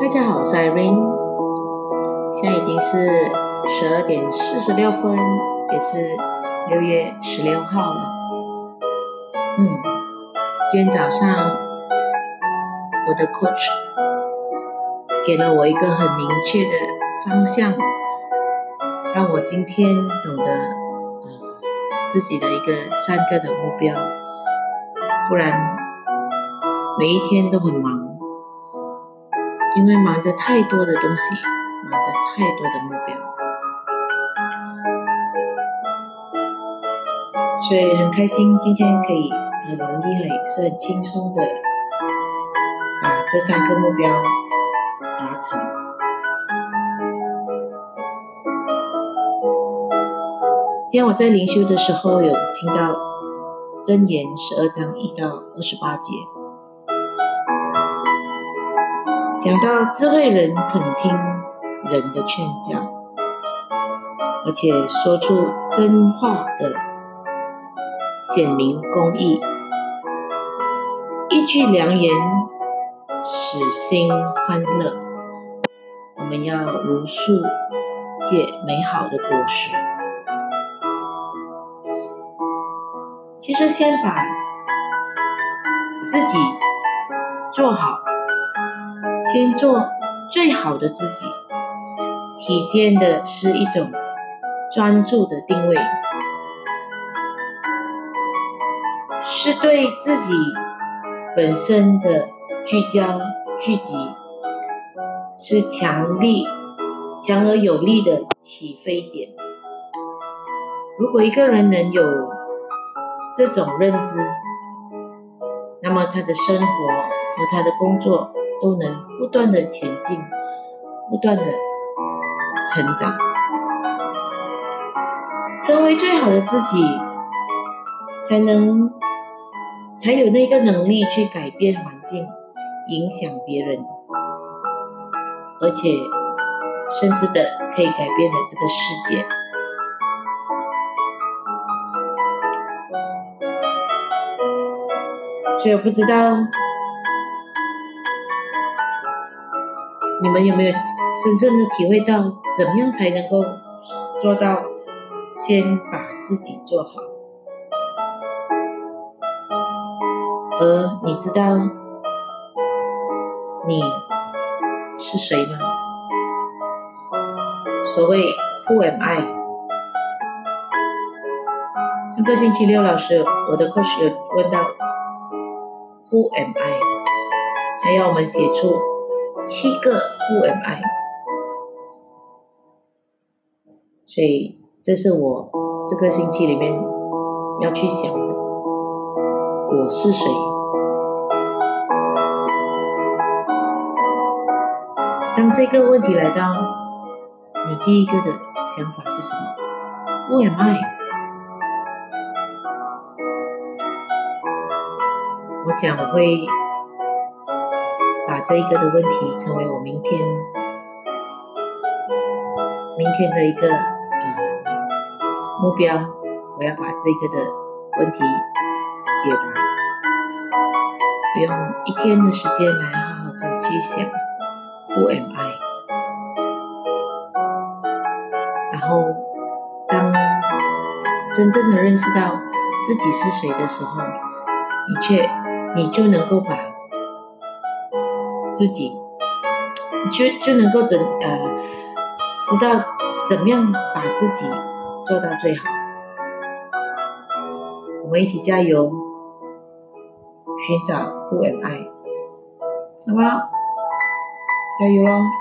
大家好，我是 Irene，现在已经是十二点四十六分，也是六月十六号了。嗯，今天早上我的 coach 给了我一个很明确的方向，让我今天懂得呃自己的一个三个的目标，不然每一天都很忙。因为忙着太多的东西，忙着太多的目标，所以很开心今天可以很容易、很是很轻松的把这三个目标达成。今天我在灵修的时候有听到真言十二章一到二十八节。讲到智慧人肯听人的劝教，而且说出真话的显明公义，一句良言使心欢乐。我们要如树结美好的果实。其实先把自己做好。先做最好的自己，体现的是一种专注的定位，是对自己本身的聚焦聚集，是强力、强而有力的起飞点。如果一个人能有这种认知，那么他的生活和他的工作。都能不断的前进，不断的成长，成为最好的自己，才能才有那个能力去改变环境，影响别人，而且甚至的可以改变了这个世界。所以我不知道。你们有没有深深的体会到，怎么样才能够做到先把自己做好？而你知道你是谁吗？所谓 Who am I？上个星期六老师，我的课时有问到 Who am I？还要我们写出。七个 Who am I？所以这是我这个星期里面要去想的，我是谁？当这个问题来到，你第一个的想法是什么？Who am I？我想我会。把这一个的问题成为我明天明天的一个呃目标，我要把这个的问题解答，用一天的时间来好好的去想 Who am I？然后当真正的认识到自己是谁的时候，你却你就能够把。自己，就就能够怎呃，知道怎么样把自己做到最好。我们一起加油，寻找 Who am I？好不好？加油喽！